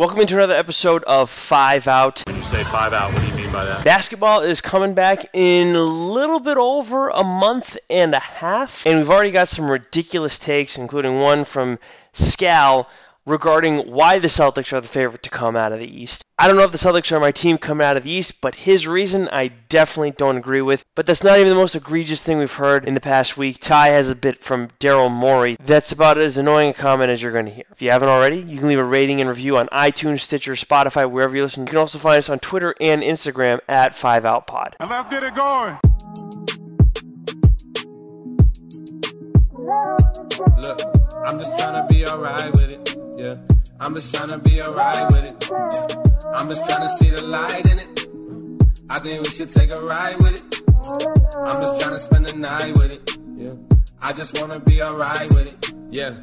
Welcome into another episode of Five Out. When you say five out, what do you mean by that? Basketball is coming back in a little bit over a month and a half, and we've already got some ridiculous takes, including one from Scal regarding why the Celtics are the favorite to come out of the East. I don't know if the Celtics are my team coming out of the East, but his reason I definitely don't agree with. But that's not even the most egregious thing we've heard in the past week. Ty has a bit from Daryl Morey that's about as annoying a comment as you're going to hear. If you haven't already, you can leave a rating and review on iTunes, Stitcher, Spotify, wherever you listen. You can also find us on Twitter and Instagram at 5OutPod. And let's get it going. Look, I'm just trying to be alright with it. Yeah, I'm just trying to be alright with it. I'm just trying to see the light in it. I think we should take a ride with it. I'm just trying to spend the night with it. Yeah, I just wanna be alright with it. Yeah.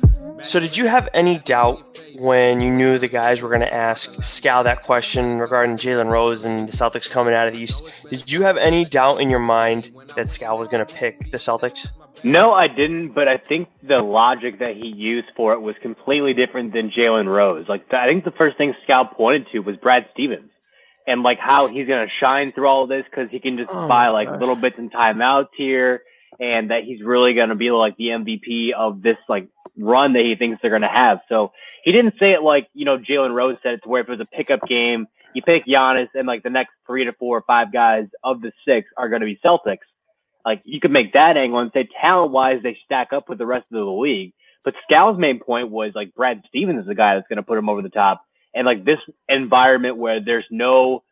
So, did you have any doubt when you knew the guys were going to ask Scal that question regarding Jalen Rose and the Celtics coming out of the East? Did you have any doubt in your mind that Scal was going to pick the Celtics? No, I didn't, but I think the logic that he used for it was completely different than Jalen Rose. Like, I think the first thing Scal pointed to was Brad Stevens and like how he's going to shine through all this because he can just Oh, buy like gosh. little bits and timeouts here and that he's really going to be like the MVP of this like run that he thinks they're going to have. So he didn't say it like, you know, Jalen Rose said it to where if it was a pickup game, you pick Giannis and like the next three to four or five guys of the six are going to be Celtics. Like you could make that angle and say talent wise, they stack up with the rest of the league. But Scal's main point was like Brad Stevens is the guy that's going to put him over the top. And like this environment where there's no,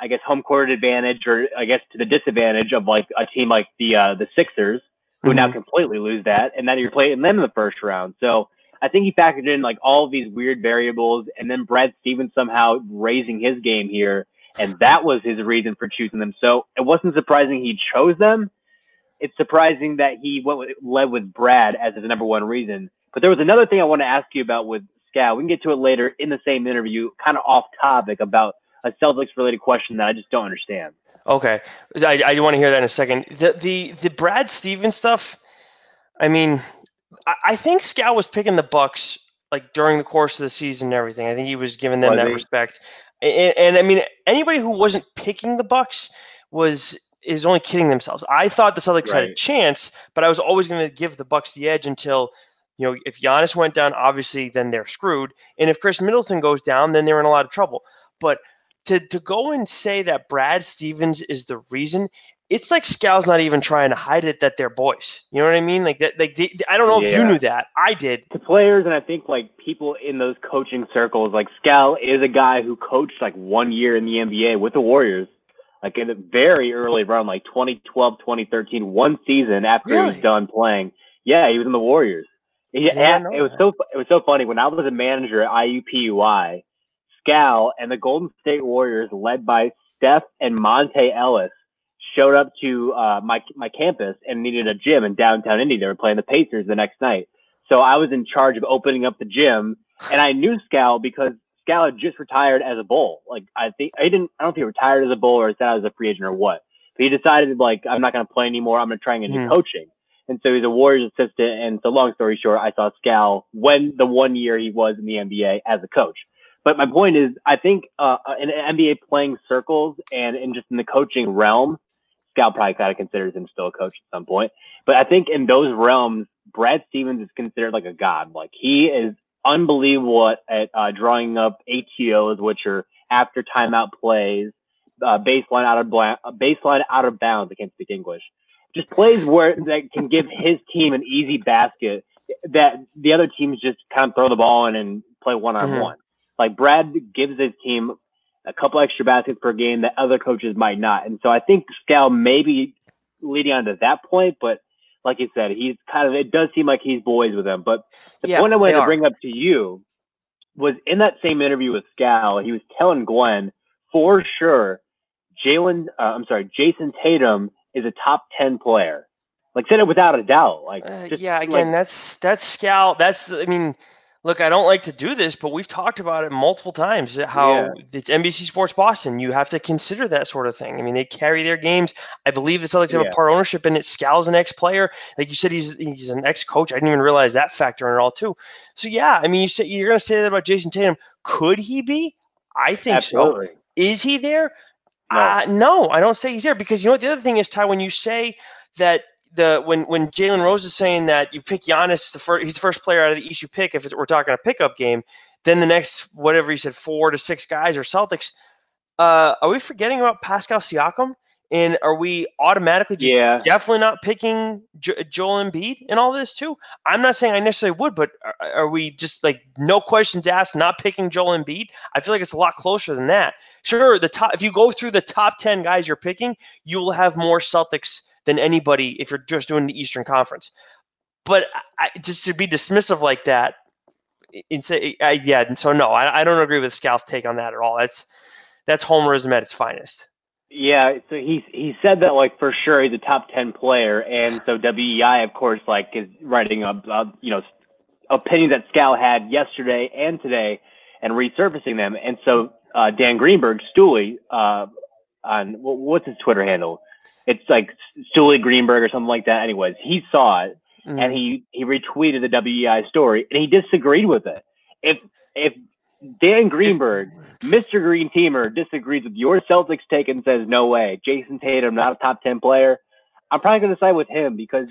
I guess, home court advantage or I guess to the disadvantage of like a team like the, uh, the Sixers who now completely lose that. And then you're playing them in the first round. So I think he factored in like all these weird variables and then Brad Stevens somehow raising his game here. And that was his reason for choosing them. So it wasn't surprising he chose them. It's surprising that he went with, led with Brad as his number one reason. But there was another thing I want to ask you about with Scal. We can get to it later in the same interview, kind of off topic about a Celtics related question that I just don't understand. Okay, I, I want to hear that in a second. The the the Brad Stevens stuff. I mean, I, I think Scal was picking the Bucks like during the course of the season and everything. I think he was giving them Was that he? respect. And, and I mean, anybody who wasn't picking the Bucks was is only kidding themselves. I thought the Celtics had a chance, but I was always going to give the Bucks the edge until. You know, if Giannis went down, obviously, then they're screwed. And if Khris Middleton goes down, then they're in a lot of trouble. But to to go and say that Brad Stevens is the reason, it's like Scal's not even trying to hide it that they're boys. You know what I mean? Like that. Like they, I don't know if you knew that. I did. to players and I think like people in those coaching circles, like Scal is a guy who coached like one year in the NBA with the Warriors, like in a very early run, like 2012, 2013, one season after he was done playing. Yeah, he was in the Warriors. He, did it was that. so it was so funny when I was a manager at IUPUI, Scal and the Golden State Warriors, led by Steph and Monta Ellis, showed up to uh, my my campus and needed a gym in downtown Indy. They were playing the Pacers the next night, so I was in charge of opening up the gym, and I knew Scal because Scal just retired as a bull. Like I think I didn't I don't think he retired as a bull or said I was a free agent or what. But he decided like I'm not going to play anymore. I'm going to try and get into Hmm. coaching. And so he's a Warriors assistant. And so long story short, I saw Scal when the one year he was in the NBA as a coach. But my point is, I think uh, in NBA playing circles and in just in the coaching realm, Scal probably kind of considers him still a coach at some point. But I think in those realms, Brad Stevens is considered like a god. Like he is unbelievable at, at uh, drawing up ATOs, which are after timeout plays, uh, baseline out of bla- baseline out of bounds. I can't speak English. Just plays where that can give his team an easy basket that the other teams just kind of throw the ball in and play one on one. Like Brad gives his team a couple extra baskets per game that other coaches might not. And so I think Scal may be leading on to that point, but like you said, he's kind of it does seem like he's boys with them. But the Yeah, point I wanted to are. bring up to you was in that same interview with Scal, he was telling Glenn for sure Jalen uh, I'm sorry, Jayson Tatum is a top ten player. Like said it without a doubt. Like Uh, just, yeah, like, again, that's that's Scal. That's the, I mean, look, I don't like to do this, but we've talked about it multiple times. How Yeah. it's NBC Sports Boston. You have to consider that sort of thing. I mean, they carry their games. I believe the Celtics have Yeah. a part ownership in it. Scal's an ex-player, like you said, he's he's an ex-coach. I didn't even realize that factor in it all too. So yeah, I mean, you say you're going to say that about Jayson Tatum. Could he be? I think so. Is he there? No. Uh, no, I don't say he's there because you know what the other thing is, Ty. When you say that the when when Jalen Rose is saying that you pick Giannis, the first he's the first player out of the East you pick if it's, we're talking a pickup game. Then the next whatever he said four to six guys are Celtics. Uh, are we forgetting about Pascal Siakam? And are we automatically just Yeah. definitely not picking jo- Joel Embiid in all this too? I'm not saying I necessarily would, but are, are we just like no questions asked, not picking Joel Embiid? I feel like it's a lot closer than that. Sure, the top if you go through the top ten guys you're picking, you will have more Celtics than anybody if you're just doing the Eastern Conference. But I, just to be dismissive like that, and say I, yeah, and so no, I, I don't agree with Scal's take on that at all. That's that's homerism at its finest. Yeah, so he he said that like for sure he's a top ten player, and so WEEI of course like is writing up you know opinions that Scal had yesterday and today, and resurfacing them, and so uh, Dan Greenberg Stooley uh, on wh- what's his Twitter handle? It's like Stooley Greenberg or something like that. Anyways, he saw it Mm. and he he retweeted the WEEI story and he disagreed with it. If if Dan Greenberg, Mr. Green Teamer, disagrees with your Celtics take and says no way, Jayson Tatum not a top ten player, I'm probably going to side with him because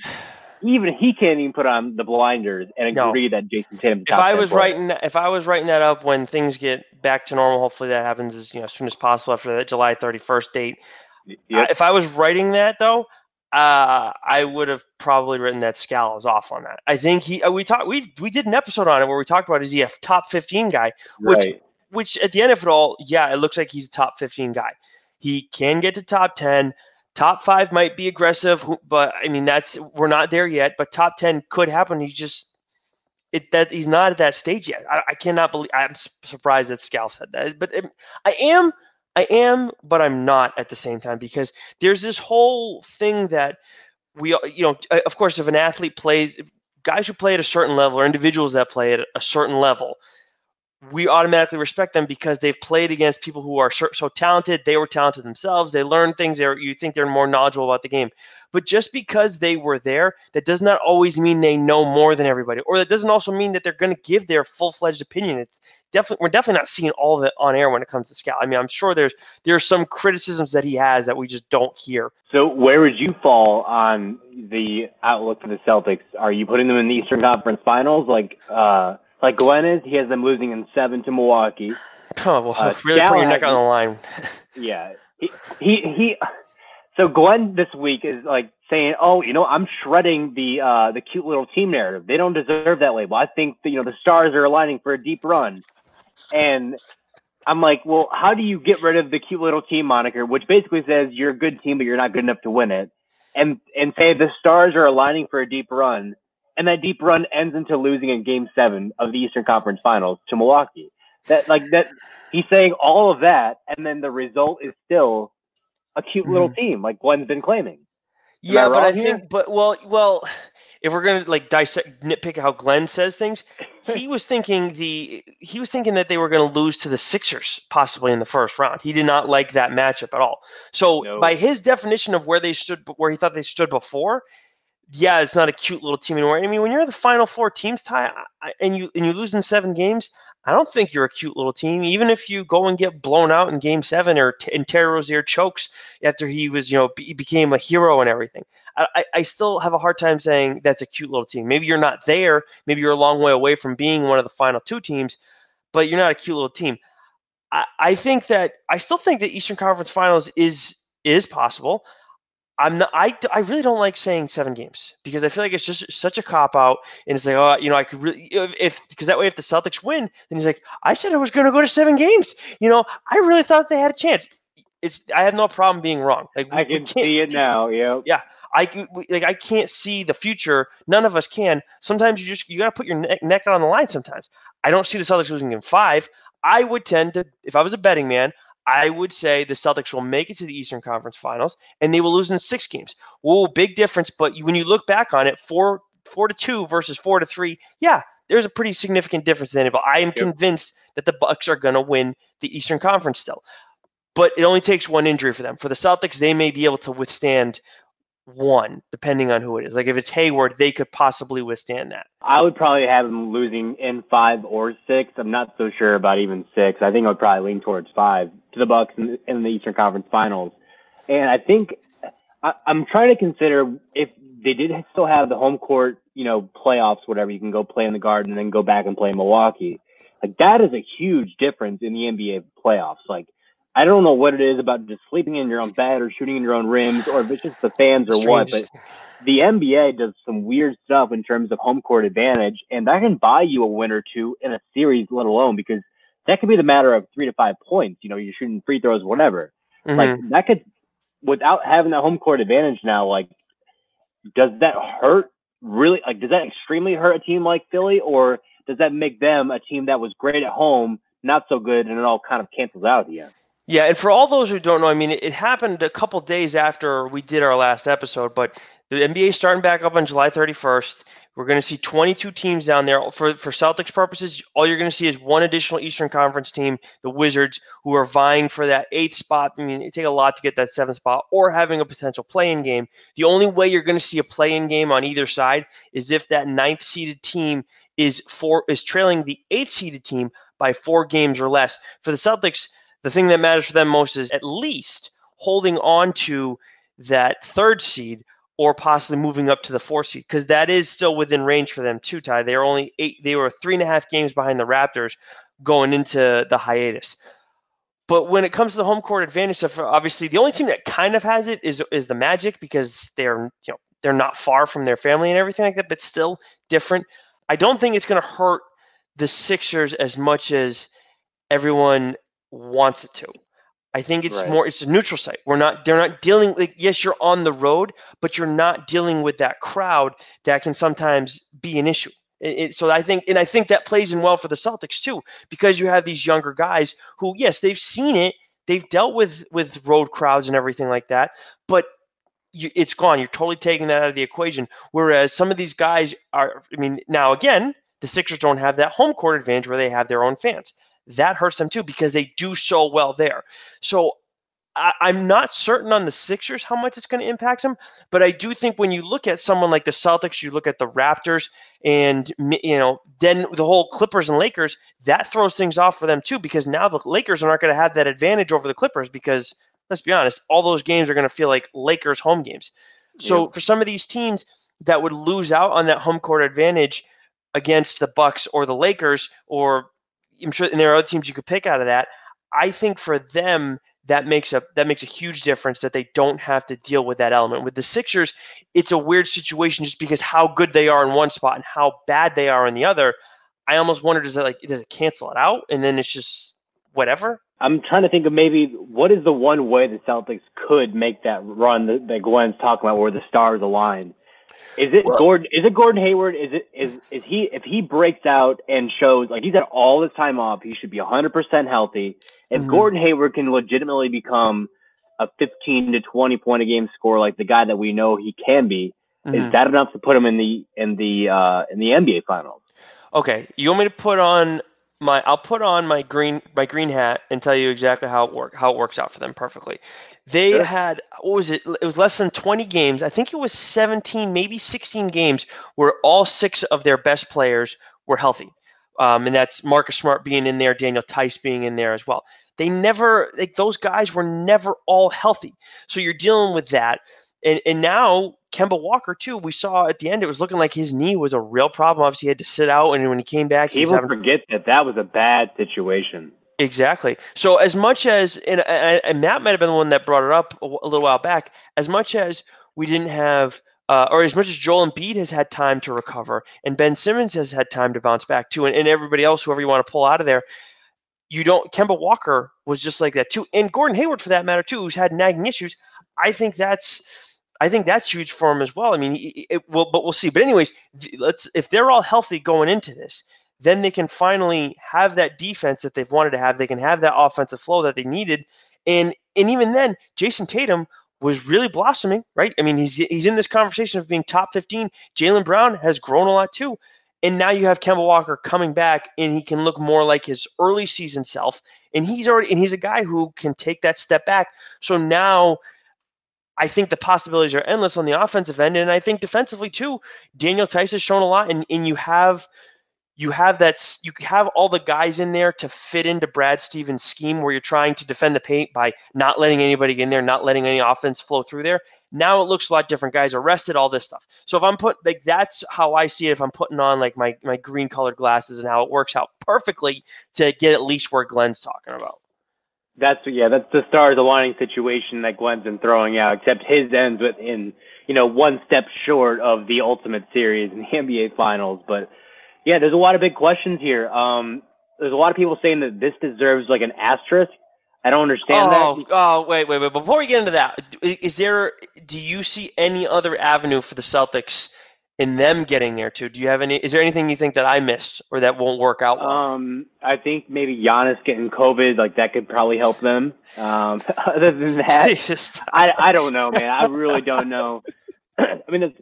even he can't even put on the blinders and No. agree that Jayson Tatum. if I was writing that, if I was writing that up when things get back to normal, hopefully that happens as you know as soon as possible after that July 31st date. Uh, if I was writing that though, uh, I would have probably written that Scal is off on that. I think he uh, we talked we we did an episode on it where we talked about is he a top 15 guy, which right. which at the end of it all, yeah, it looks like he's a top 15 guy. He can get to top 10. Top five might be aggressive, but I mean that's we're not there yet. But top 10 could happen. He's just it that he's not at that stage yet. I, I cannot believe. I'm su- surprised that Scal said that, but um, I am, I am, but I'm not at the same time because there's this whole thing that we, you know, of course, if an athlete plays, guys who play at a certain level or individuals that play at a certain level, we automatically respect them because they've played against people who are so, talented. They were talented themselves. They learn things. They're, you think they're more knowledgeable about the game. But just because they were there, that does not always mean they know more than everybody, or that doesn't also mean that they're going to give their full fledged opinion. It's definitely we're definitely not seeing all of it on air when it comes to Scal. I mean, I'm sure there's there are some criticisms that he has that we just don't hear. So where would you fall on the outlook for the Celtics? Are you putting them in the Eastern Conference Finals like uh like Glenn is? He has them losing in seven to Milwaukee. Oh, well, Uh, really putting your neck on the line. Yeah. He, he he so Glenn this week is like saying, "Oh, you know, I'm shredding the uh the cute little team narrative. They don't deserve that label. I think that, you know the stars are aligning for a deep run." And I'm like, "Well, how do you get rid of the cute little team moniker, which basically says you're a good team but you're not good enough to win it?" And and say the stars are aligning for a deep run, and that deep run ends into losing in game 7 of the Eastern Conference Finals to Milwaukee. That like that he's saying all of that, and then the result is still a cute little mm-hmm. team, like Glenn's been claiming. Yeah, I but I here? think, but well, well, if we're gonna like dissect, nitpick how Glenn says things, he was thinking the he was thinking that they were gonna lose to the Sixers possibly in the first round. He did not like that matchup at all. So No. by his definition of where they stood, where he thought they stood before, yeah, it's not a cute little team anymore. I mean, when you're the final four teams, tie and you and you lose in seven games, I don't think you're a cute little team. Even if you go and get blown out in Game Seven, or t- and Terry Rozier chokes after he was, you know, be, became a hero and everything. I, I, I still have a hard time saying that's a cute little team. Maybe you're not there. Maybe you're a long way away from being one of the final two teams, but you're not a cute little team. I, I think that I still think that Eastern Conference Finals is is possible. I'm not, I, I really don't like saying seven games because I feel like it's just such a cop out. And it's like, oh, you know, I could really, if, because that way, if the Celtics win, then he's like, I said I was going to go to seven games. You know, I really thought they had a chance. It's, I have no problem being wrong. Like, I can see it now. Yeah. Yeah. I like I can't see the future. None of us can. Sometimes you just you got to put your neck, neck on the line. Sometimes I don't see the Celtics losing in five. I would tend to, if I was a betting man, I would say the Celtics will make it to the Eastern Conference Finals and they will lose in six games. Oh, big difference. But when you look back on it, four four to two versus four to three, yeah, there's a pretty significant difference in it. But I am yep. convinced that the Bucks are going to win the Eastern Conference still. But it only takes one injury for them. For the Celtics, they may be able to withstand one, depending on who it is. Like if it's Hayward, they could possibly withstand that. I would probably have them losing in five or six. I'm not so sure about even six. I think I would probably lean towards five to the Bucks in, the Eastern Conference Finals. And I think I, I'm trying to consider if they did still have the home court, you know, playoffs, whatever. You can go play in the Garden and then go back and play Milwaukee. Like that is a huge difference in the NBA playoffs. Like I don't know what it is about just sleeping in your own bed or shooting in your own rims, or if it's just the fans or Strange. what. But the NBA does some weird stuff in terms of home court advantage, and that can buy you a win or two in a series, let alone because that could be the matter of three to five points. You know, you're shooting free throws, whatever. Mm-hmm. Like that could, without having that home court advantage now, like does that hurt really? Like does that extremely hurt a team like Philly, or does that make them a team that was great at home, not so good, and it all kind of cancels out at the end? Yeah, and for all those who don't know, I mean, it, it happened a couple days after we did our last episode, but the NBA is starting back up on July 31st. We're going to see 22 teams down there. For for Celtics purposes, all you're going to see is one additional Eastern Conference team, the Wizards, who are vying for that eighth spot. I mean, it take a lot to get that seventh spot, or having a potential play-in game. The only way you're going to see a play-in game on either side is if that ninth seeded team is four is trailing the eighth seeded team by four games or less. For the Celtics, the thing that matters for them most is at least holding on to that third seed or possibly moving up to the fourth seed because that is still within range for them too. Ty, they are only eight. They were three and a half games behind the Raptors going into the hiatus. But when it comes to the home court advantage stuff, obviously the only team that kind of has it is is the Magic because they're you know they're not far from their family and everything like that, but still different. I don't think it's going to hurt the Sixers as much as everyone wants it to. I think it's right. more it's a neutral site. We're not they're not dealing like yes, you're on the road, but you're not dealing with that crowd that can sometimes be an issue. It, it, so I think and I think that plays in well for the Celtics too because you have these younger guys who yes, they've seen it, they've dealt with with road crowds and everything like that, but you, it's gone. You're totally taking that out of the equation. Whereas some of these guys are I mean, now again, the Sixers don't have that home court advantage where they have their own fans that hurts them too because they do so well there. So I, am not certain on the Sixers how much it's going to impact them, but I do think when you look at someone like the Celtics, you look at the Raptors, and you know then the whole Clippers and Lakers, that throws things off for them too because now the Lakers are not going to have that advantage over the Clippers because let's be honest, all those games are going to feel like Lakers home games. So yeah. for some of these teams that would lose out on that home court advantage against the Bucks or the Lakers or I'm sure, and there are other teams you could pick out of that. I think for them, that makes a that makes a huge difference that they don't have to deal with that element. With the Sixers, it's a weird situation just because how good they are in one spot and how bad they are in the other. I almost wonder does it like does it cancel it out and then it's just whatever? I'm trying to think of maybe what is the one way the Celtics could make that run that, that Glenn's talking about where the stars align. Is it well, Gordon? Is it Gordon Hayward? Is it is is he if he breaks out and shows like he's had all this time off, he should be 100 percent healthy. If mm-hmm. Gordon Hayward can legitimately become a 15 to 20 point a game score like the guy that we know he can be, mm-hmm. is that enough to put him in the in the uh, in the NBA finals? Okay, you want me to put on my I'll put on my green my green hat and tell you exactly how it work how it works out for them perfectly. They sure. had what was it? It was less than 20 games. I think it was 17, maybe 16 games where all six of their best players were healthy. um, and that's Marcus Smart being in there, Daniel Theis being in there as well. They never like those guys were never all healthy, so you're dealing with that. And and now Kemba Walker too. We saw at the end it was looking like his knee was a real problem. Obviously, he had to sit out, and when he came back, he people having, forget that that was a bad situation. Exactly. So as much as and, and Matt might have been the one that brought it up a, little while back, as much as we didn't have uh, or as much as Joel Embiid has had time to recover, and Ben Simmons has had time to bounce back too, and, and everybody else, whoever you want to pull out of there, you don't. Kemba Walker was just like that too, and Gordon Hayward for that matter too, who's had nagging issues. I think that's, I think that's huge for him as well. I mean, it, it will, but we'll see. But anyways, let's if they're all healthy going into this, then they can finally have that defense that they've wanted to have. They can have that offensive flow that they needed, and and even then, Jayson Tatum was really blossoming, right? I mean, he's he's in this conversation of being top 15. Jaylen Brown has grown a lot too. And now you have Kemba Walker coming back and he can look more like his early season self. And he's already and he's a guy who can take that step back. So now I think the possibilities are endless on the offensive end. And I think defensively too, Daniel Theis has shown a lot. And, and you have you have that you have all the guys in there to fit into Brad Stevens' scheme where you're trying to defend the paint by not letting anybody in there, not letting any offense flow through there. Now it looks a lot different. Guys arrested, all this stuff. So if I'm put like that's how I see it. If I'm putting on like my my green colored glasses and how it works out perfectly to get at least where Glenn's talking about. That's yeah, that's the stars aligning situation that Glenn's been throwing out. Except his ends within you know one step short of the ultimate series in the NBA Finals, but yeah, there's a lot of big questions here. Um, there's a lot of people saying that this deserves like an asterisk. I don't understand oh, that. Oh, wait, wait, wait. Before we get into that, is there? Do you see any other avenue for the Celtics in them getting there too? Do you have any? Is there anything you think that I missed or that won't work out? Well? Um, I think maybe Giannis getting COVID, like that could probably help them. Um, other than that. I I don't know, man. I really don't know. I mean,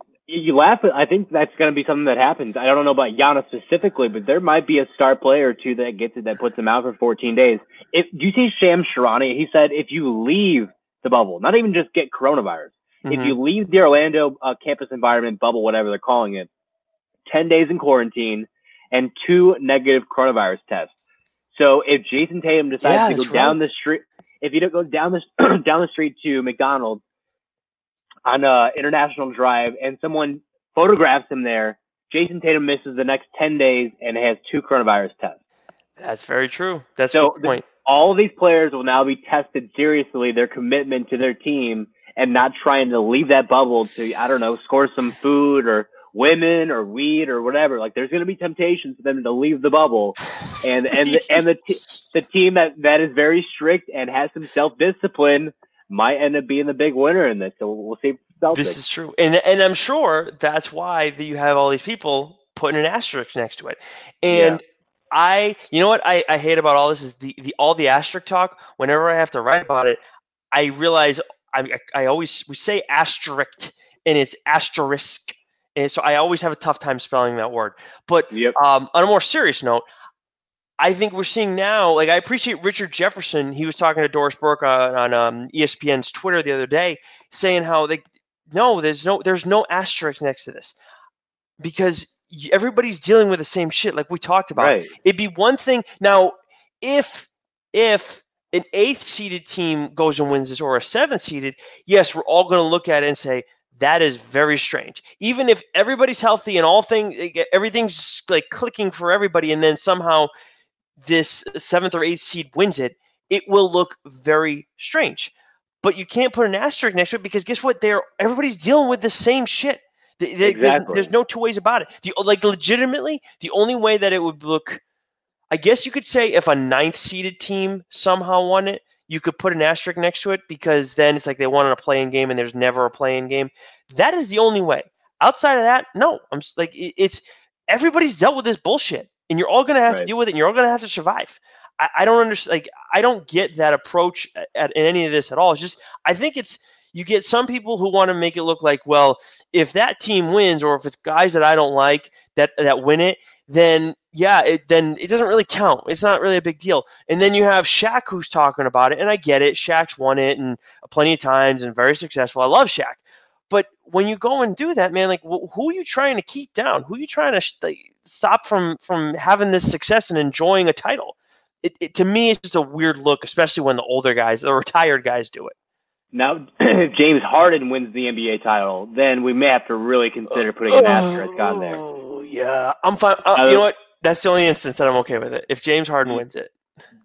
you laugh, but I think that's going to be something that happens. I don't know about Giannis specifically, but there might be a star player or two that gets it that puts him out for 14 days. If do you see Shams Charania? He said if you leave the bubble, not even just get coronavirus, mm-hmm. if you leave the Orlando uh, campus environment bubble, whatever they're calling it, 10 days in quarantine and two negative coronavirus tests. So if Jayson Tatum decides yeah, to go down the street, if you don't go down the down the street to McDonald's on a international drive and someone photographs him there, Jayson Tatum misses the next 10 days and has two coronavirus tests. That's very true. That's so point. all of these players will now be tested seriously, their commitment to their team and not trying to leave that bubble to, I don't know, score some food or women or weed or whatever. Like there's going to be temptations for them to leave the bubble, and and the, and the t- the team that that is very strict and has some self discipline might end up being the big winner in this. So we'll see. Celtics. This is true, and and I'm sure that's why you have all these people putting an asterisk next to it. And yeah. I, you know what I, I hate about all this is the, the all the asterisk talk. Whenever I have to write about it, I realize I I always we say asterisk and it's asterisk. And so I always have a tough time spelling that word. But yep. um, on a more serious note, I think we're seeing now, like I appreciate Richard Jefferson. He was talking to Doris Burke on, on um, ESPN's Twitter the other day, saying how they no, there's no there's no asterisk next to this because everybody's dealing with the same shit, like we talked about. Right. It'd be one thing now if if an eighth seeded team goes and wins this or a seventh seeded, yes, we're all going to look at it and say that is very strange. Even if everybody's healthy and all things everything's like clicking for everybody, and then somehow this seventh or eighth seed wins it, it will look very strange. But you can't put an asterisk next to it because guess what? They're everybody's dealing with the same shit. They, they, exactly. there's, there's, no two ways about it. The, like legitimately, the only way that it would look, I guess you could say, if a ninth seeded team somehow won it, you could put an asterisk next to it because then it's like they wanted a play-in game and there's never a play-in game. That is the only way. Outside of that, no. I'm like it, it's everybody's dealt with this bullshit and you're all going to have right. to deal with it and you're all going to have to survive. I, I, don't understand. Like, I don't get that approach at, at, in any of this at all. It's just, I think it's, you get some people who want to make it look like, well, if that team wins or if it's guys that I don't like that, that win it, then yeah, it, then it doesn't really count. It's not really a big deal. And then you have Shaq who's talking about it, and I get it. Shaq's won it and plenty of times and very successful. I love Shaq. When you go and do that, man, like wh- who are you trying to keep down? Who are you trying to sh- stop from from having this success and enjoying a title? It, it, to me, it's just a weird look, especially when the older guys, the retired guys, do it. Now, if James Harden wins the NBA title, then we may have to really consider putting an asterisk on there. Oh yeah, I'm fine. Uh, you know what? That's the only instance that I'm okay with it. If James Harden wins it.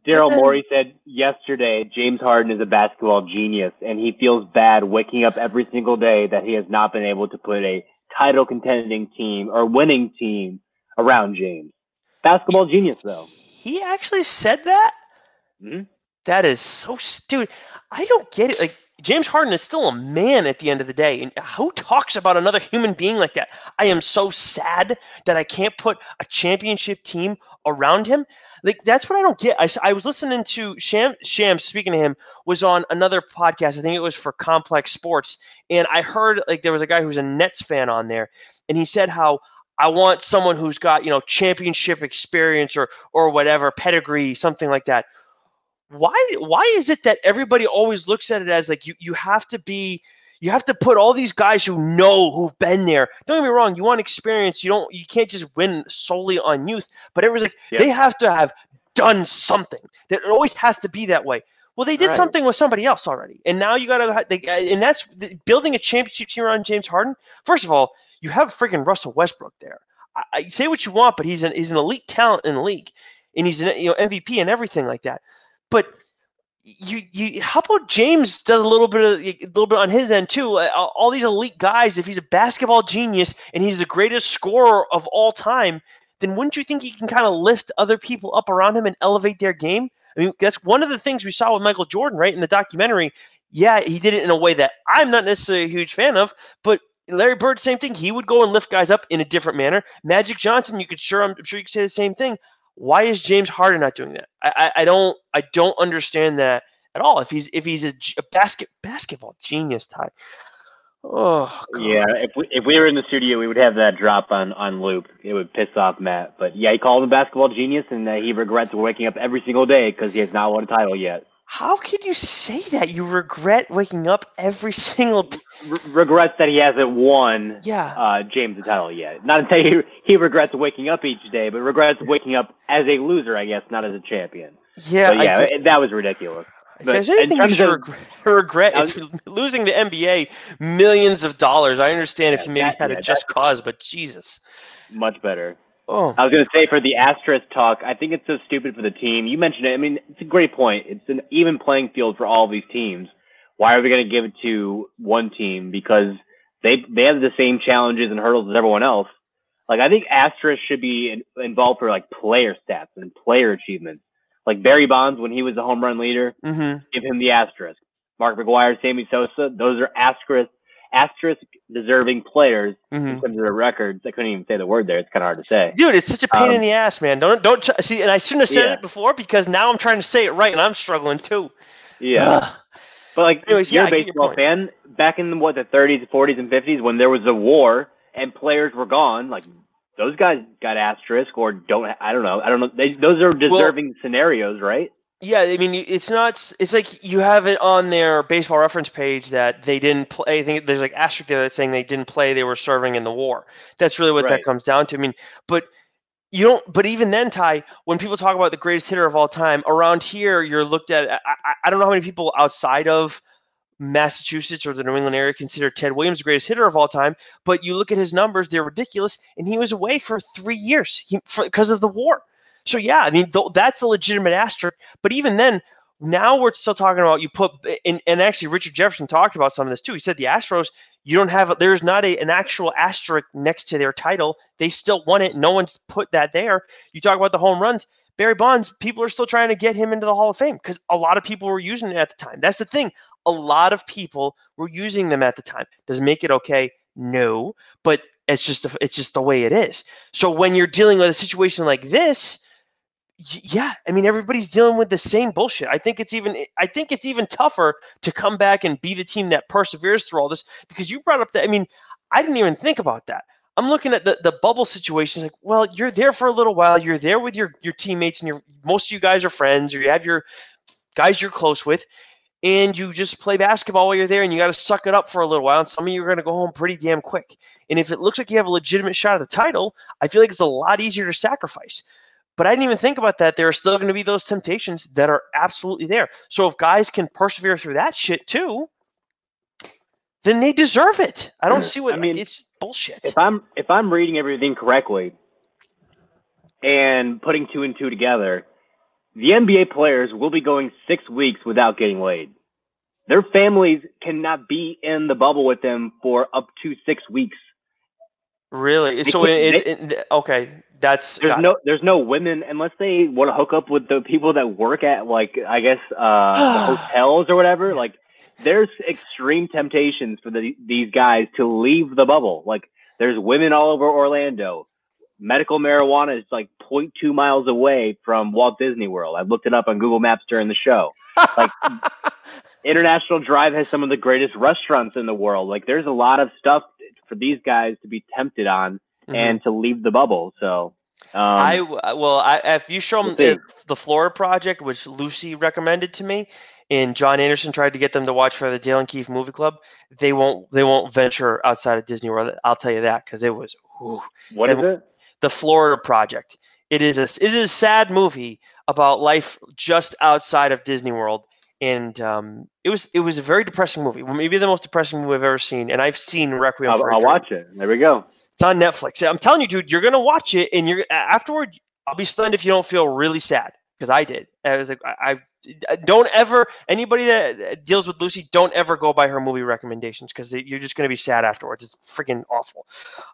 Daryl Morey said yesterday James Harden is a basketball genius, and he feels bad waking up every single day that he has not been able to put a title contending team or winning team around James. Basketball genius, though. He actually said that. Mm-hmm. That is so stupid. I don't get it. Like James Harden is still a man at the end of the day, and who talks about another human being like that? I am so sad that I can't put a championship team around him. Like that's what I don't get. I, I was listening to Sham Sham speaking to him was on another podcast. I think it was for Complex Sports, and I heard like there was a guy who's a Nets fan on there, and he said how I want someone who's got you know championship experience or or whatever pedigree, something like that. Why why is it that everybody always looks at it as like you you have to be you have to put all these guys who know who've been there. Don't get me wrong, you want experience. You don't you can't just win solely on youth. But it was like Yeah. they have to have done something. That it always has to be that way. Well, they did Right. something with somebody else already, and now you got to. And that's building a championship team around James Harden. First of all, you have freaking Russell Westbrook there. I, I say what you want, but he's an he's an elite talent in the league, and he's an you know MVP and everything like that. But you you how about James does a little bit of a little bit on his end too? Uh, all all these elite guys, if he's a basketball genius and he's the greatest scorer of all time, then wouldn't you think he can kind of lift other people up around him and elevate their game? I mean, that's one of the things we saw with Michael Jordan, right, in the documentary. Yeah, he did it in a way that I'm not necessarily a huge fan of, but Larry Bird, same thing. He would go and lift guys up in a different manner. Magic Johnson, you could sure, I'm sure you could say the same thing. Why is James Harden not doing that? I, I, I don't, I don't understand that at all. If he's, if he's a, a basket basketball genius, Ty. Oh, God. Yeah, if we if we were in the studio, we would have that drop on on loop. It would piss off Matt. But yeah, he called him a basketball genius, and uh, he regrets waking up every single day because he has not won a title yet. How could you say that? You regret waking up every single day. R- regrets that he hasn't won Yeah. uh, James the title yet. Not to say he, he regrets waking up each day, but regrets waking up as a loser, I guess, not as a champion. yeah. but yeah, I, it- that was ridiculous. if but there's in anything you should of- regret, it's losing the NBA millions of dollars. I understand if Yeah, you maybe that- had yeah, a just cause, but Jesus. Much better. Oh, I was going to say for the asterisk talk, I think it's so stupid for the team. You mentioned it. I mean, it's a great point. It's an even playing field for all these teams. Why are we going to give it to one team? Because they they have the same challenges and hurdles as everyone else. Like I think asterisk should be in, involved for like player stats and player achievements. Like Barry Bonds when he was the home run leader, mm-hmm. give him the asterisk. Mark McGwire, Sammy Sosa, those are asterisk asterisk deserving players Mm-hmm. in terms of their records. I couldn't even say the word there. It's kind of hard to say. Dude, it's such a pain in Um, the ass, man. Don't don't try, see. And I shouldn't have said Yeah. it before because now I'm trying to say it right, and I'm struggling too. Yeah. Ugh. But like Anyways, you're yeah, a get your baseball fan back in what the 30s, 40s, and 50s when there was a war and players were gone. Like those guys got asterisk or don't. I don't know. I don't know. They, those are deserving scenarios, right? Yeah, I mean, it's not. It's like you have it on their baseball reference page that they didn't play. I think there's like asterisk there that's saying they didn't play. They were serving in the war. That's really what that comes down to. I mean, but you don't. But even then, Ty, when people talk about the greatest hitter of all time, around here, you're looked at. I, I, I don't know how many people outside of Massachusetts or the New England area consider Ted Williams the greatest hitter of all time. But you look at his numbers; they're ridiculous, and he was away for three years because of the war. So yeah, I mean th- that's a legitimate asterisk. But even then, now we're still talking about you put eh, and, and actually Richard Jefferson talked about some of this too. He said the Astros, you don't have there's not a, an actual asterisk next to their title. They still won it. No one's put that there. You talk about the home runs. Barry Bonds, people are still trying to get him into the Hall of Fame because a lot of people were using it at the time. That's the thing. A lot of people were using them at the time. Does it make it okay? No, but it's just it's just the way it is. So when you're dealing with a situation like this, yeah, I mean everybody's dealing with the same bullshit. I think it's even I think it's even tougher to come back and be the team that perseveres through all this because you brought up that I mean I didn't even think about that. I'm looking at the, the bubble situation like, well, you're there for a little while, you're there with your your teammates and your most of you guys are friends or you have your guys you're close with. and you just play basketball while you're there and you got to suck it up for a little while. And some of you are going to go home pretty damn quick. And if it looks like you have a legitimate shot at the title, I feel like it's a lot easier to sacrifice. But I didn't even think about that. There are still going to be those temptations that are absolutely there. So if guys can persevere through that shit too, then they deserve it. I don't see what I mean. It's bullshit. If I'm if I'm reading everything correctly and putting two and two together, the NBA players will be going six weeks without getting laid. Their families cannot be in the bubble with them for up to six weeks. Really? so it, it, it, okay, that's there's no there's no women unless they want to hook up with the people that work at like I guess uh, hotels or whatever. Like there's extreme temptations for the, these guys to leave the bubble. Like there's women all over Orlando medical marijuana is like 0.2 miles away from Walt Disney World. I looked it up on Google Maps during the show. Like International Drive has some of the greatest restaurants in the world. Like there's a lot of stuff for these guys to be tempted on mm-hmm. and to leave the bubble. So um, I well, I, if you show them the, the Florida Project, which Lucy recommended to me, and John Anderson tried to get them to watch for the Dale and Keefe Movie Club, they won't they won't venture outside of Disney World. I'll tell you that because it was. Whew, what is it? the Florida Project. It is a it is a sad movie about life just outside of Disney World, and um, it was it was a very depressing movie. Maybe the most depressing movie I've ever seen. And I've seen Requiem. I'll, I'll watch it. There we go. It's on Netflix. I'm telling you, dude, you're gonna watch it, and you're afterward. I'll be stunned if you don't feel really sad because I did. I was like, I, I, don't ever anybody that deals with Lucy, don't ever go by her movie recommendations because you're just gonna be sad afterwards. It's freaking awful.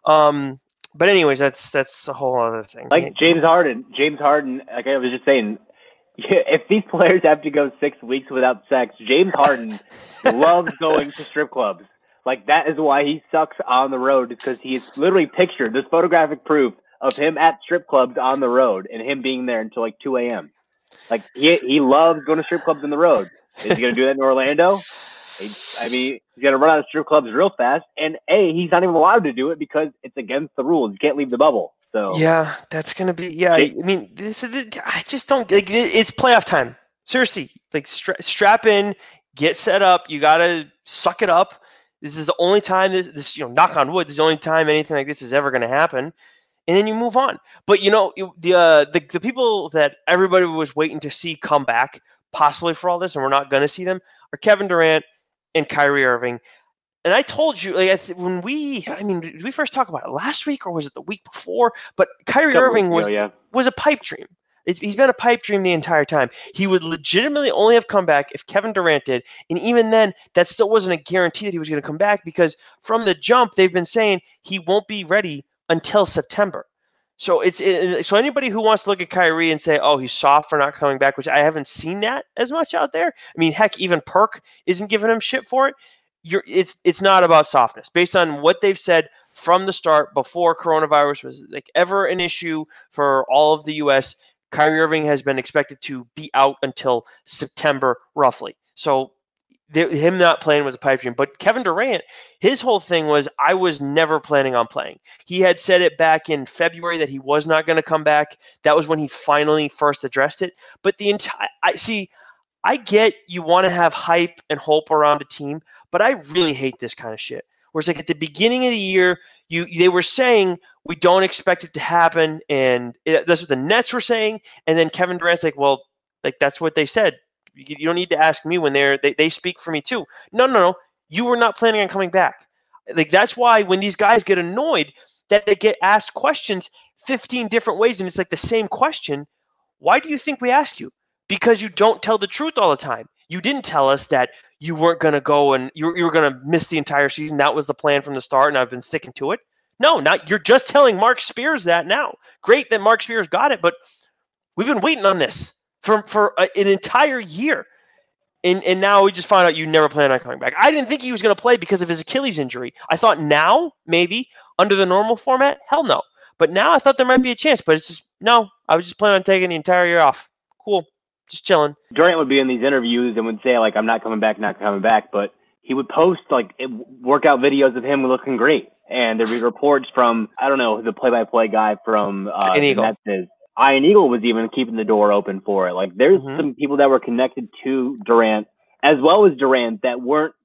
Um, but anyways, that's that's a whole other thing. Like James Harden, James Harden, like I was just saying, if these players have to go six weeks without sex, James Harden loves going to strip clubs. Like that is why he sucks on the road, because he's literally pictured this photographic proof of him at strip clubs on the road and him being there until like two a.m. Like he he loves going to strip clubs in the road. Is he gonna do that in Orlando? I mean, he's going to run out of strip clubs real fast. And A, he's not even allowed to do it because it's against the rules. You can't leave the bubble. So yeah, that's going to be yeah. I mean, this is, I just don't like it's playoff time. Seriously, like stra- strap in, get set up. You got to suck it up. This is the only time this, this you know, knock on wood. This is the only time anything like this is ever going to happen and then you move on. But you know, the, uh, the the people that everybody was waiting to see come back, possibly for all this, and we're not going to see them, are Kevin Durant and Kyrie Irving. And I told you, like, when we, I mean, did we first talk about it last week or was it the week before? But Kyrie Irving was yeah. was a pipe dream. It's, he's been a pipe dream the entire time. He would legitimately only have come back if Kevin Durant did, and even then, that still wasn't a guarantee that he was going to come back because from the jump, they've been saying he won't be ready until September. So it's it, so anybody who wants to look at Kyrie and say, "Oh, he's soft for not coming back," which I haven't seen that as much out there. I mean, heck, even Perk isn't giving him shit for it. You're, it's it's not about softness. Based on what they've said from the start, before coronavirus was like ever an issue for all of the U.S., Kyrie Irving has been expected to be out until September, roughly. So the, him not playing was a pipe dream. But Kevin Durant, his whole thing was I was never planning on playing. He had said it back in February that he was not going to come back. That was when he finally first addressed it. But the entire I see I get you want to have hype and hope around a team, but I really hate this kind of shit. Whereas like at the beginning of the year, you they were saying we don't expect it to happen, and it, that's what the Nets were saying, and then Kevin Durant's like, well, like that's what they said you don't need to ask me when they're they, they speak for me too. No, no, no. You were not planning on coming back. Like that's why when these guys get annoyed that they get asked questions 15 different ways and it's like the same question. Why do you think we ask you? Because you don't tell the truth all the time. You didn't tell us that you weren't going to go and you, you were going to miss the entire season. That was the plan from the start, and I've been sticking to it. No, not you're just telling Marc Spears that now. Great that Marc Spears got it, but we've been waiting on this for for a, an entire year. And, and now we just found out you never plan on coming back. I didn't think he was going to play because of his Achilles injury. I thought now, maybe, under the normal format, hell no. But now I thought there might be a chance, but it's just, no, I was just planning on taking the entire year off. Cool. Just chilling. Durant would be in these interviews and would say, like, I'm not coming back, not coming back. But he would post, like, workout videos of him looking great. And there'd be reports from, I don't know, the play by play guy from uh, the Nets is Ian Eagle was even keeping the door open for it. Like there's mm-hmm. some people that were connected to Durant as well as Durant that weren't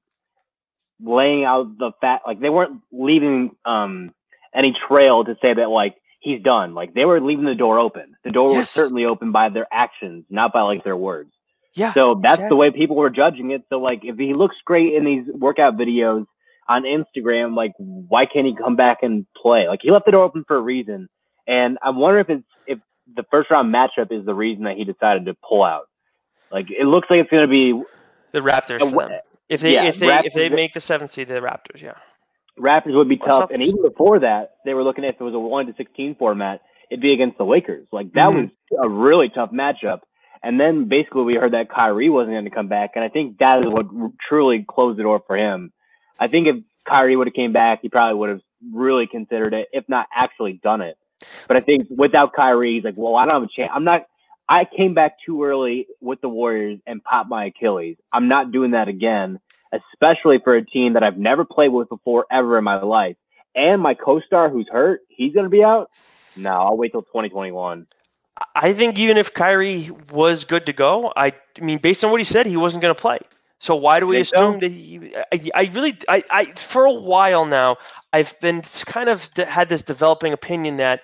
laying out the fact like they weren't leaving um any trail to say that like he's done. Like they were leaving the door open. The door Yes. was certainly open by their actions, not by like their words. Yeah. So that's the way people were judging it. So like if he looks great in these workout videos on Instagram, like why can't he come back and play? Like he left the door open for a reason. And I'm wondering if it's if the first round matchup is the reason that he decided to pull out. Like it looks like it's gonna be the Raptors. For them. If they yeah, if they if they make the seventh seed, the Raptors. Yeah. Raptors would be tough. And even before that, they were looking at if it was a one to sixteen format, it'd be against the Lakers. Like that Mhm. was a really tough matchup. And then basically we heard that Kyrie wasn't going to come back, and I think that is what truly closed the door for him. I think if Kyrie would have came back, he probably would have really considered it, if not actually done it. But I think without Kyrie, he's like, well, I don't have a chance. I'm not. I came back too early with the Warriors and popped my Achilles. I'm not doing that again, especially for a team that I've never played with before ever in my life. And my co-star who's hurt, he's going to be out. No, I'll wait till 2021. I think even if Kyrie was good to go, I, I mean, based on what he said, he wasn't going to play. So why do we assume that he? I, I really, I, I, for a while now, I've been kind of had this developing opinion that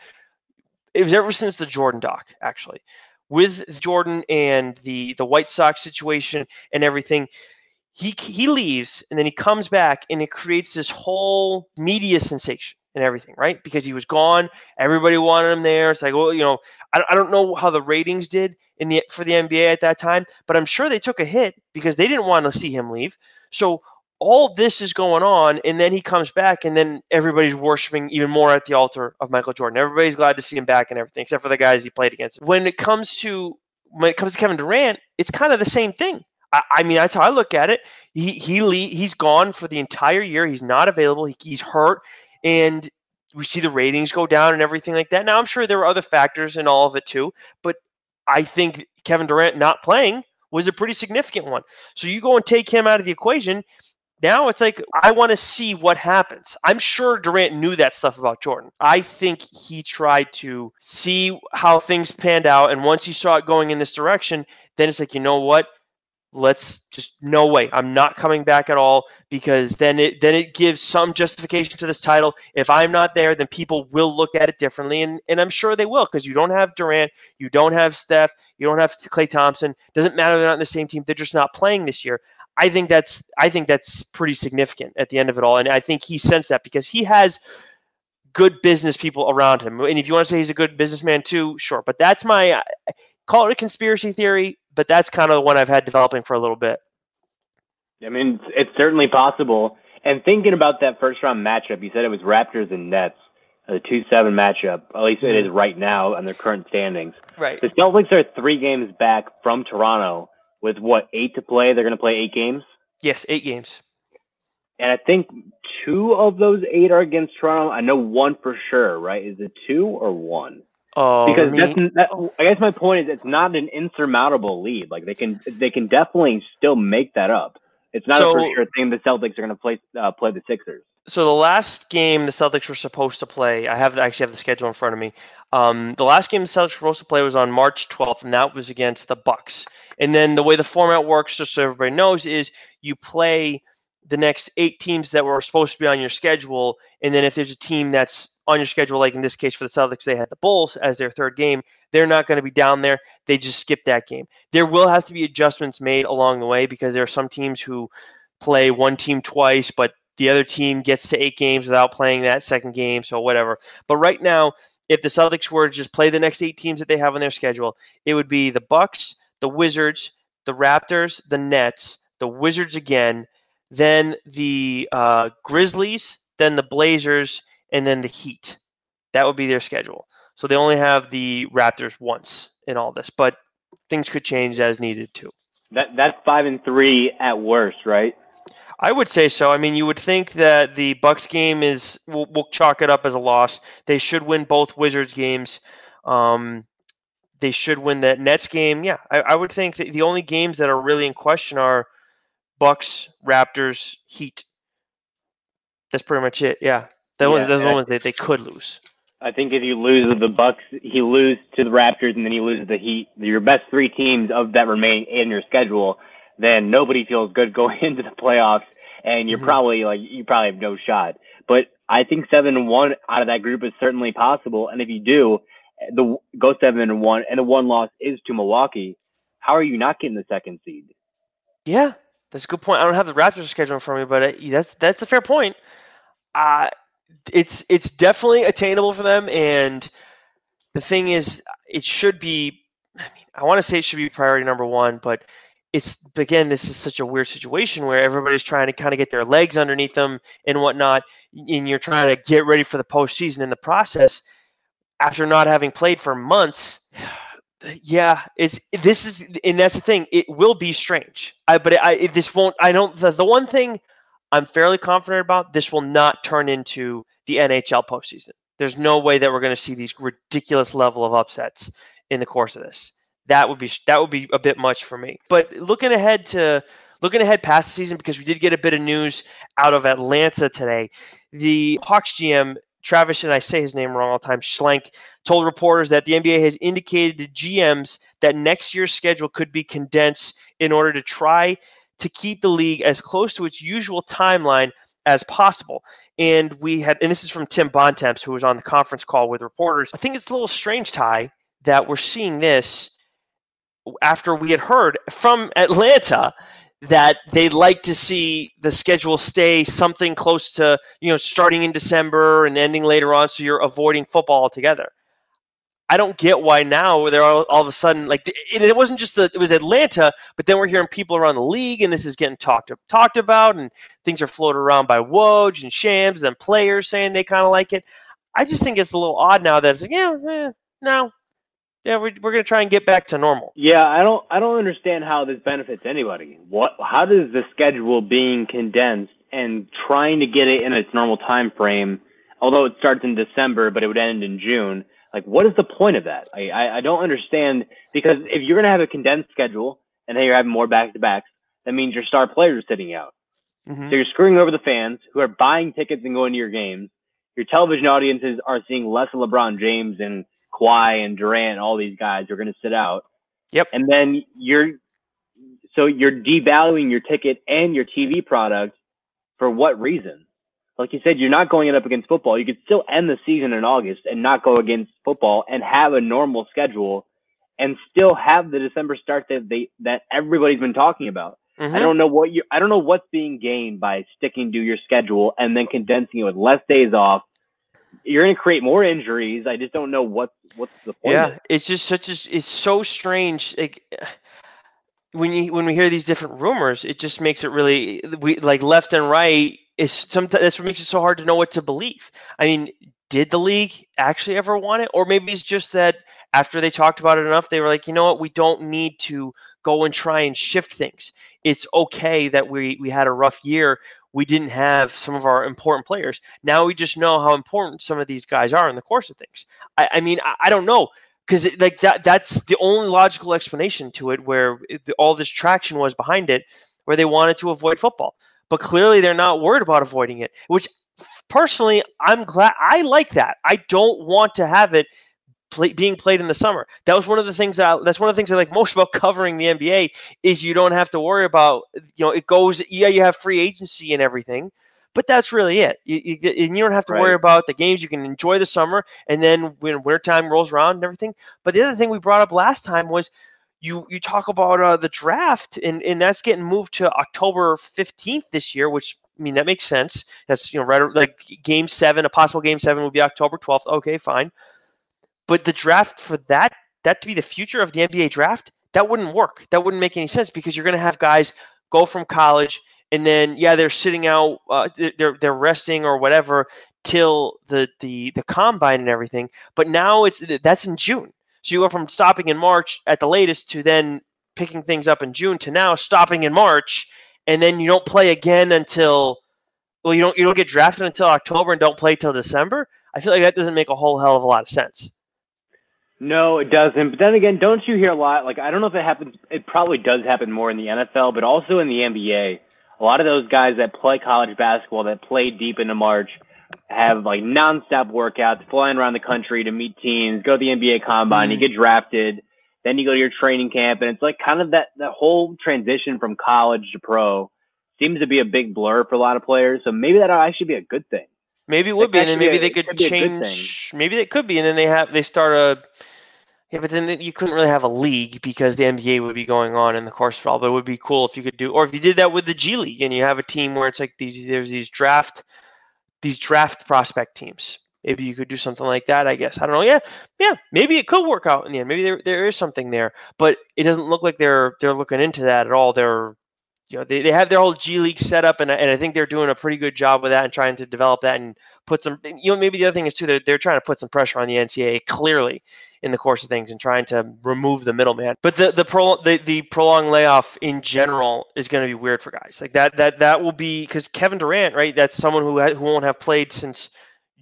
it was ever since the Jordan doc, actually, with Jordan and the the White Sox situation and everything. He he leaves and then he comes back and it creates this whole media sensation and everything, right? Because he was gone, everybody wanted him there. It's like, well, you know, I, I don't know how the ratings did in the for the NBA at that time, but I'm sure they took a hit because they didn't want to see him leave. So all this is going on, and then he comes back, and then everybody's worshiping even more at the altar of Michael Jordan. Everybody's glad to see him back and everything, except for the guys he played against. When it comes to when it comes to Kevin Durant, it's kind of the same thing. I, I mean, that's how I look at it. He he he's gone for the entire year. He's not available. He, he's hurt, and we see the ratings go down and everything like that. Now, I'm sure there were other factors in all of it too, but I think Kevin Durant not playing was a pretty significant one. So you go and take him out of the equation. Now it's like I want to see what happens. I'm sure Durant knew that stuff about Jordan. I think he tried to see how things panned out, and once he saw it going in this direction, then it's like you know what? Let's just no way. I'm not coming back at all because then it then it gives some justification to this title. If I'm not there, then people will look at it differently, and and I'm sure they will because you don't have Durant, you don't have Steph, you don't have Klay Thompson. Doesn't matter they're not in the same team. They're just not playing this year. I think that's I think that's pretty significant at the end of it all, and I think he sensed that because he has good business people around him. And if you want to say he's a good businessman too, sure. But that's my call it a conspiracy theory, but that's kind of the one I've had developing for a little bit. I mean, it's, certainly possible. And thinking about that first round matchup, you said it was Raptors and Nets, a 2 7 matchup. At least it is mm-hmm. right now on their current standings. Right. The Celtics are three games back from Toronto with what, eight to play? They're going to play eight games. Yes, eight games. And I think two of those eight are against Toronto. I know one for sure, right? Is it two or one? Oh, because me- that's that, I guess my point is it's not an insurmountable lead. Like they can they can definitely still make that up. It's not So- a for sure thing. The Celtics are going to play uh, play the Sixers. so the last game the Celtics were supposed to play, I have the, actually have the schedule in front of me. Um, the last game the Celtics were supposed to play was on March 12th, and that was against the Bucks. And then the way the format works, just so everybody knows, is you play the next eight teams that were supposed to be on your schedule, and then if there's a team that's on your schedule, like in this case for the Celtics, they had the Bulls as their third game. They're not going to be down there. They just skip that game. There will have to be adjustments made along the way because there are some teams who play one team twice, but the other team gets to eight games without playing that second game, so whatever. But right now, if the Celtics were to just play the next eight teams that they have on their schedule, it would be the Bucks, the Wizards, the Raptors, the Nets, the Wizards again, then the uh, Grizzlies, then the Blazers, and then the Heat. That would be their schedule. So they only have the Raptors once in all this, but things could change as needed too. That that's five and three at worst, right? I would say so. I mean, you would think that the Bucks game is we'll, we'll chalk it up as a loss. They should win both Wizards games. Um, they should win that Nets game. Yeah, I, I would think that the only games that are really in question are Bucks, Raptors, Heat. That's pretty much it. Yeah, that Yeah, was those ones that they could lose. I think if you lose the Bucks, he lose to the Raptors, and then he loses the Heat. Your best three teams of that remain in your schedule. then nobody feels good going into the playoffs, and you're mm-hmm. probably like you probably have no shot. But I think seven and one out of that group is certainly possible, and if you do, the go seven and one, and the one loss is to Milwaukee. How are you not getting the second seed? Yeah, that's a good point. I don't have the Raptors schedule in front of me, but uh, that's that's a fair point. Uh, it's it's definitely attainable for them, and the thing is, it should be. I mean, I want to say it should be priority number one, but it's again, this is such a weird situation where everybody's trying to kind of get their legs underneath them and whatnot, and you're trying to get ready for the postseason in the process after not having played for months. Yeah, it's this is, and that's the thing. It will be strange. I, but I this won't. I don't. The, the one thing I'm fairly confident about this will not turn into the NHL postseason. There's no way that we're going to see these ridiculous level of upsets in the course of this. That would be that would be a bit much for me. But looking ahead to looking ahead past the season because we did get a bit of news out of Atlanta today. The Hawks GM Travis, and I say his name wrong all the time, Schlenk, told reporters that the NBA has indicated to GMs that next year's schedule could be condensed in order to try to keep the league as close to its usual timeline as possible. And we had, and this is from Tim Bontemps, who was on the conference call with reporters. I think it's a little strange, Ty, that we're seeing this after we had heard from Atlanta that they'd like to see the schedule stay something close to, you know, starting in December and ending later on, so you're avoiding football altogether. I don't get why now they're all, all of a sudden like it, it wasn't just that it was Atlanta, but then we're hearing people around the league, and this is getting talked talked about, and things are floated around by Woj and Shams and players saying they kind of like it. I just think it's a little odd now that it's like, yeah, eh, no, yeah, we're, we're to try and get back to normal. Yeah, I don't I don't understand how this benefits anybody. What how does the schedule being condensed and trying to get it in its normal time frame, although it starts in December but it would end in June, like what is the point of that? I I, I don't understand because if you're going to have a condensed schedule and then you're having more back to backs, that means your star players are sitting out. Mm-hmm. So you're screwing over the fans who are buying tickets and going to your games. Your television audiences are seeing less of LeBron James and Kawhi and Durant, and all these guys are going to sit out. Yep. And then you're so you're devaluing your ticket and your TV product for what reason? Like you said, you're not going it up against football. You could still end the season in August and not go against football and have a normal schedule and still have the December start that they that everybody's been talking about. Mm-hmm. I don't know what you I don't know what's being gained by sticking to your schedule and then condensing it with less days off you're going to create more injuries. I just don't know what what's the point. Yeah, it's just such a it's so strange. Like when you when we hear these different rumors, it just makes it really we like left and right. Is sometimes that's what makes it so hard to know what to believe. I mean, did the league actually ever want it, or maybe it's just that after they talked about it enough, they were like, you know what, we don't need to go and try and shift things. It's okay that we we had a rough year we didn't have some of our important players. Now we just know how important some of these guys are in the course of things. I, I mean, I, I, don't know because like that that's the only logical explanation to it where it, all this traction was behind it, where they wanted to avoid football. But clearly they're not worried about avoiding it, which personally I'm glad I like that. I don't want to have it play, being played in the summer. That was one of the things that I, that's one of the things I like most about covering the NBA is you don't have to worry about you know it goes yeah you have free agency and everything, but that's really it. You, you, and you don't have to right. worry about the games. You can enjoy the summer, and then when wintertime rolls around and everything. But the other thing we brought up last time was you you talk about uh, the draft, and and that's getting moved to October fifteenth this year, which I mean that makes sense. That's you know right like game seven, a possible game seven would be October twelfth. Okay, fine. But the draft for that that to be the future of the NBA draft, that wouldn't work. That wouldn't make any sense because you're going to have guys go from college and then yeah, they're sitting out, uh, they're they're resting or whatever till the the the combine and everything. But now it's that's in June. So you go from stopping in March at the latest to then picking things up in June to now stopping in March, and then you don't play again until well, you don't you don't get drafted until October and don't play till December. I feel like that doesn't make a whole hell of a lot of sense. No, it doesn't. But then again, don't you hear a lot? Like, I don't know if it happens. It probably does happen more in the NFL, but also in the NBA. A lot of those guys that play college basketball, that play deep into March, have like nonstop workouts, flying around the country to meet teams, go to the NBA combine, mm. you get drafted. then you go to your training camp, and it's like kind of that that whole transition from college to pro seems to be a big blur for a lot of players. So maybe that'll actually be a good thing. Maybe it would be, and then maybe they could change. Maybe it could be, and then they have they start a. Yeah, but then you couldn't really have a league because the NBA would be going on in the course for all. But it would be cool if you could do, or if you did that with the G League and you have a team where it's like these there's these draft these draft prospect teams. Maybe you could do something like that. I guess I don't know. Yeah, yeah. Maybe it could work out in the end. Maybe there there is something there, but it doesn't look like they're they're looking into that at all. They're you know they, they have their whole G League set up, and, and I think they're doing a pretty good job with that and trying to develop that and put some. You know, maybe the other thing is too they're they're trying to put some pressure on the NCAA clearly in the course of things and trying to remove the middleman. But the the pro the, the prolonged layoff in general is going to be weird for guys like that. That that will be because Kevin Durant, right? That's someone who ha- who won't have played since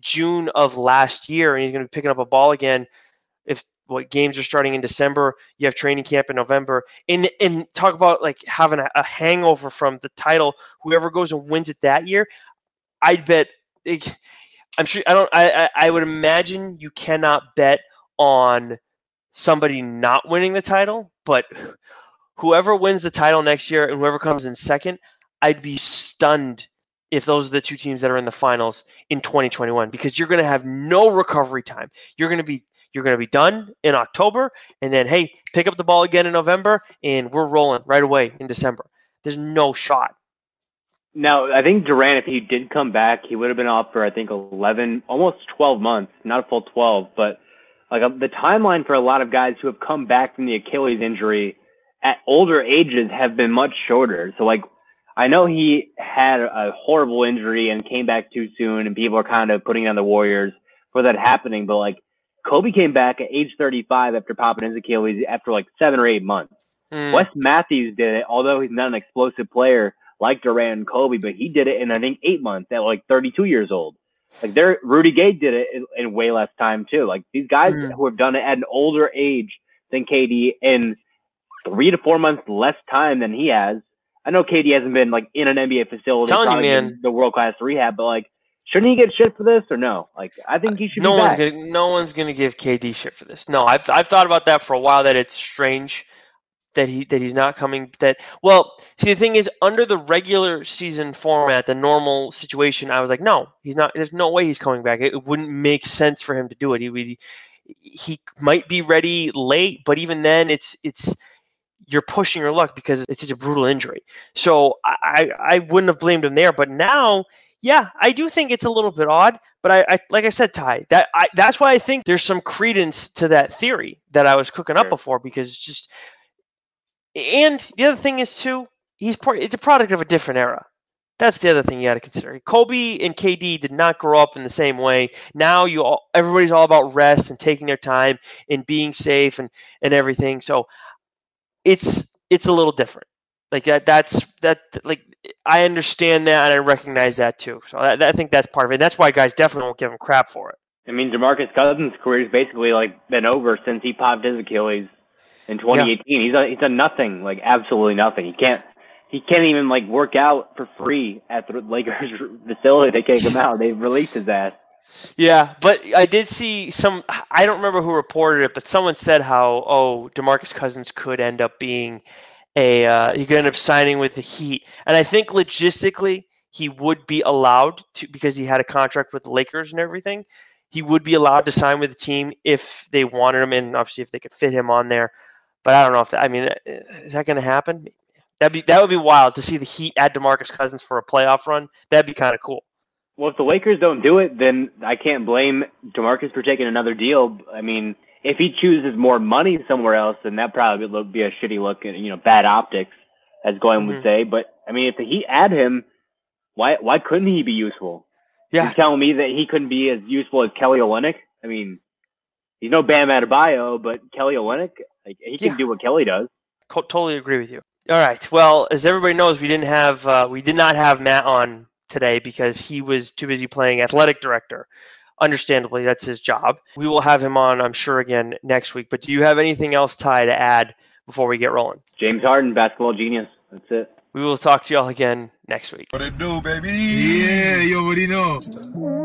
June of last year, and he's going to be picking up a ball again. If what games are starting in December. You have training camp in November, and and talk about like having a, a hangover from the title. Whoever goes and wins it that year, I'd bet. It, I'm sure. I don't. I, I I would imagine you cannot bet on somebody not winning the title, but whoever wins the title next year and whoever comes in second, I'd be stunned if those are the two teams that are in the finals in 2021 because you're going to have no recovery time. You're going to be you're going to be done in October, and then hey, pick up the ball again in November, and we're rolling right away in December. There's no shot. Now, I think Durant, if he did come back, he would have been off for I think 11, almost 12 months, not a full 12, but like uh, the timeline for a lot of guys who have come back from the Achilles injury at older ages have been much shorter. So like I know he had a horrible injury and came back too soon, and people are kind of putting on the Warriors for that happening. But like Kobe came back at age 35 after popping his Achilles after like seven or eight months. Mm. Wes Matthews did it, although he's not an explosive player like Durant and Kobe, but he did it in I think eight months at like 32 years old. Like there, Rudy Gay did it in, in, way less time too. Like these guys mm. who have done it at an older age than KD in three to four months less time than he has. I know KD hasn't been like in an NBA facility, telling you, man, the world class rehab, but like Shouldn't he get shit for this or no? Like I think he should. No one's gonna no one's gonna give KD shit for this. No, I've I've thought about that for a while. That it's strange that he that he's not coming. That well, see the thing is under the regular season format, the normal situation, I was like, no, he's not. There's no way he's coming back. It, it wouldn't make sense for him to do it. He would, he might be ready late, but even then, it's it's you're pushing your luck because it's such a brutal injury. So I I wouldn't have blamed him there. But now yeah, I do think it's a little bit odd, but I, I like I said, Ty, that I, that's why I think there's some credence to that theory that I was cooking up before because it's just. And the other thing is too, he's part. It's a product of a different era. That's the other thing you got to consider. Kobe and KD did not grow up in the same way. Now you all, everybody's all about rest and taking their time and being safe and and everything. So it's it's a little different. Like that. That's that. Like I understand that and I recognize that too. So I, I think that's part of it. That's why guys definitely won't give him crap for it. I mean, Demarcus Cousins' career is basically like been over since he popped his Achilles in 2018. Yeah. He's a, he's done nothing, like absolutely nothing. He can't he can't even like work out for free at the Lakers facility. They can't come out. They've released his ass. Yeah, but I did see some. I don't remember who reported it, but someone said how oh Demarcus Cousins could end up being a uh, he could end up signing with the Heat, and I think logistically he would be allowed to because he had a contract with the Lakers and everything. He would be allowed to sign with the team if they wanted him, and obviously if they could fit him on there. But I don't know if that. I mean, is that going to happen? That'd be that would be wild to see the Heat add DeMarcus Cousins for a playoff run. That'd be kind of cool. Well, if the Lakers don't do it, then I can't blame DeMarcus for taking another deal. I mean, if he chooses more money somewhere else, then that probably would be a shitty look and you know bad optics, as Glenn mm-hmm. would say. But I mean, if the Heat add him, why why couldn't he be useful? Yeah, You're telling me that he couldn't be as useful as Kelly Olynyk? I mean, he's no Bam Adebayo, but Kelly Olynyk, like, he can yeah. do what Kelly does. totally agree with you. All right. Well, as everybody knows, we didn't have uh, we did not have Matt on today because he was too busy playing athletic director understandably, that's his job. We will have him on, I'm sure, again next week. But do you have anything else, Ty, to add before we get rolling? James Harden, basketball genius. That's it. We will talk to y'all again next week. What it do, baby? Yeah, you already know.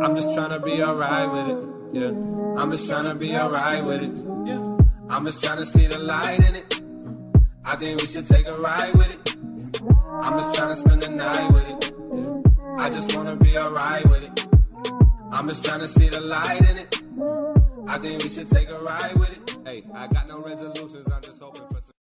I'm just trying to be alright with it. Yeah. I'm just trying to be alright with it. Yeah. I'm just trying to see the light in it. I think we should take a ride with it. I'm just trying to spend the night with it. I just wanna be alright with it. I'm just trying to see the light in it. I think we should take a ride with it. Hey, I got no resolutions, I'm just hoping for some.